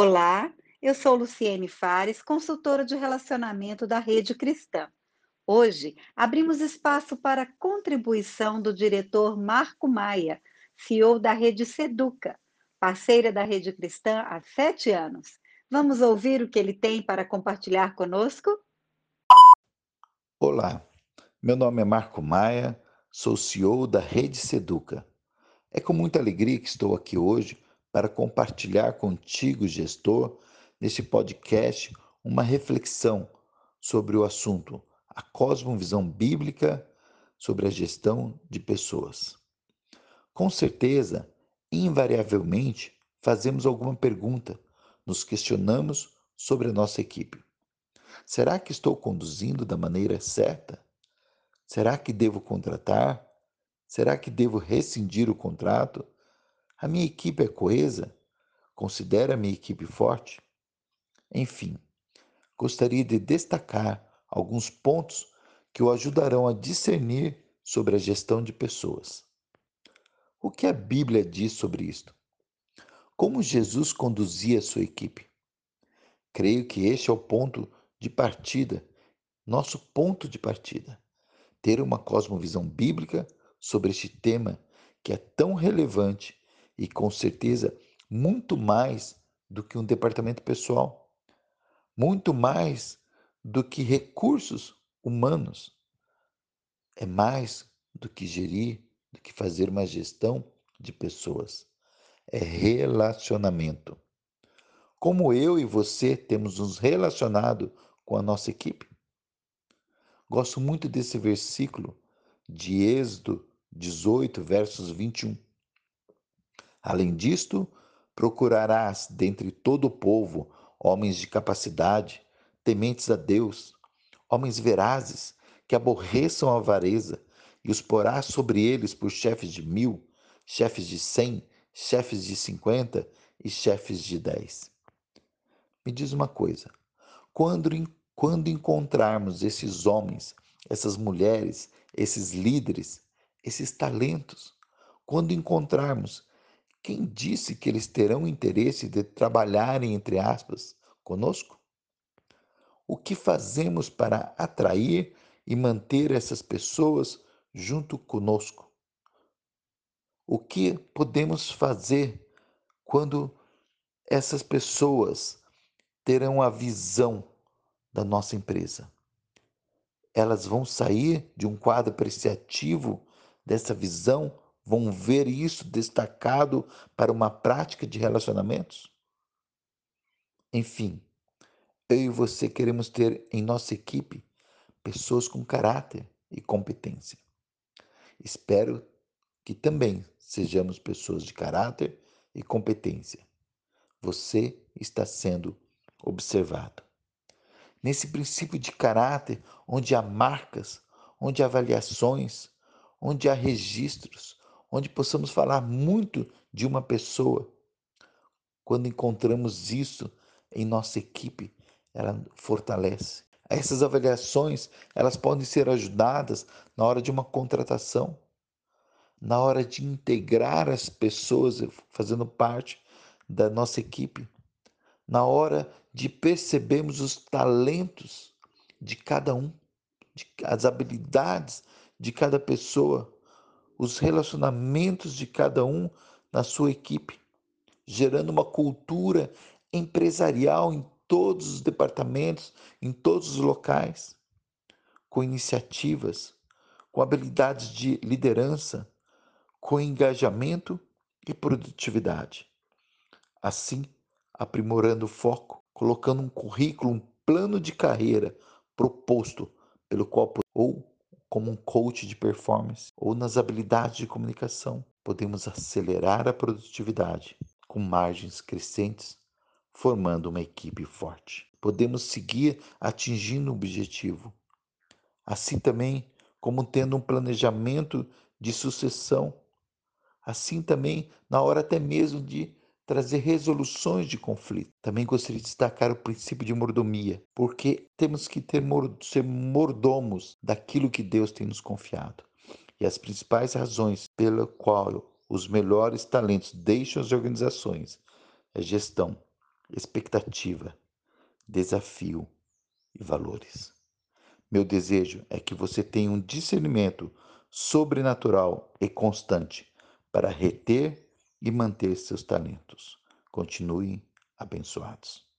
Olá, eu sou Luciene Fares, consultora de relacionamento da Rede Cristã. Hoje, abrimos espaço para a contribuição do diretor Marco Maia, CEO da Rede Seduca, parceira da Rede Cristã há sete anos. Vamos ouvir o que ele tem para compartilhar conosco? Olá, meu nome é Marco Maia, sou CEO da Rede Seduca. É com muita alegria que estou aqui hoje para compartilhar contigo, gestor, neste podcast, uma reflexão sobre o assunto a cosmovisão bíblica sobre a gestão de pessoas. Com certeza, invariavelmente, fazemos alguma pergunta, nos questionamos sobre a nossa equipe. Será que estou conduzindo da maneira certa? Será que devo contratar? Será que devo rescindir o contrato? A minha equipe é coesa? Considera a minha equipe forte? Enfim, gostaria de destacar alguns pontos que o ajudarão a discernir sobre a gestão de pessoas. O que a Bíblia diz sobre isto? Como Jesus conduzia a sua equipe? Creio que este é o ponto de partida, nosso ponto de partida. Ter uma cosmovisão bíblica sobre este tema que é tão relevante e com certeza muito mais do que um departamento pessoal, muito mais do que recursos humanos, é mais do que gerir, do que fazer uma gestão de pessoas, é relacionamento. Como eu e você temos nos relacionado com a nossa equipe? Gosto muito desse versículo de Êxodo 18, versos 21 Além disto, procurarás dentre todo o povo homens de capacidade, tementes a Deus, homens verazes, que aborreçam a avareza, e os porás sobre eles por chefes de mil, chefes de cem, chefes de cinquenta e chefes de dez. Me diz uma coisa: quando, quando encontrarmos esses homens, essas mulheres, esses líderes, esses talentos, quando encontrarmos quem disse que eles terão interesse de trabalharem, entre aspas, conosco? O que fazemos para atrair e manter essas pessoas junto conosco? O que podemos fazer quando essas pessoas terão a visão da nossa empresa? Elas vão sair de um quadro apreciativo dessa visão vão ver isso destacado para uma prática de relacionamentos? Enfim, eu e você queremos ter em nossa equipe pessoas com caráter e competência. Espero que também sejamos pessoas de caráter e competência. Você está sendo observado. Nesse princípio de caráter, onde há marcas, onde há avaliações, onde há registros, onde possamos falar muito de uma pessoa. Quando encontramos isso em nossa equipe, ela fortalece. Essas avaliações, elas podem ser ajudadas na hora de uma contratação, na hora de integrar as pessoas fazendo parte da nossa equipe, na hora de percebermos os talentos de cada um, de, as habilidades de cada pessoa os relacionamentos de cada um na sua equipe, gerando uma cultura empresarial em todos os departamentos, em todos os locais, com iniciativas, com habilidades de liderança, com engajamento e produtividade. Assim, aprimorando o foco, colocando um currículo, um plano de carreira proposto pelo qual ou como um coach de performance ou nas habilidades de comunicação, podemos acelerar a produtividade com margens crescentes, formando uma equipe forte. Podemos seguir atingindo o objetivo. Assim também como tendo um planejamento de sucessão. Assim também na hora até mesmo de trazer resoluções de conflito. Também gostaria de destacar o princípio de mordomia, porque temos que ter, ser mordomos daquilo que Deus tem nos confiado. E as principais razões pela qual os melhores talentos deixam as organizações é gestão, expectativa, desafio e valores. Meu desejo é que você tenha um discernimento sobrenatural e constante para reter e manter seus talentos. Continuem abençoados.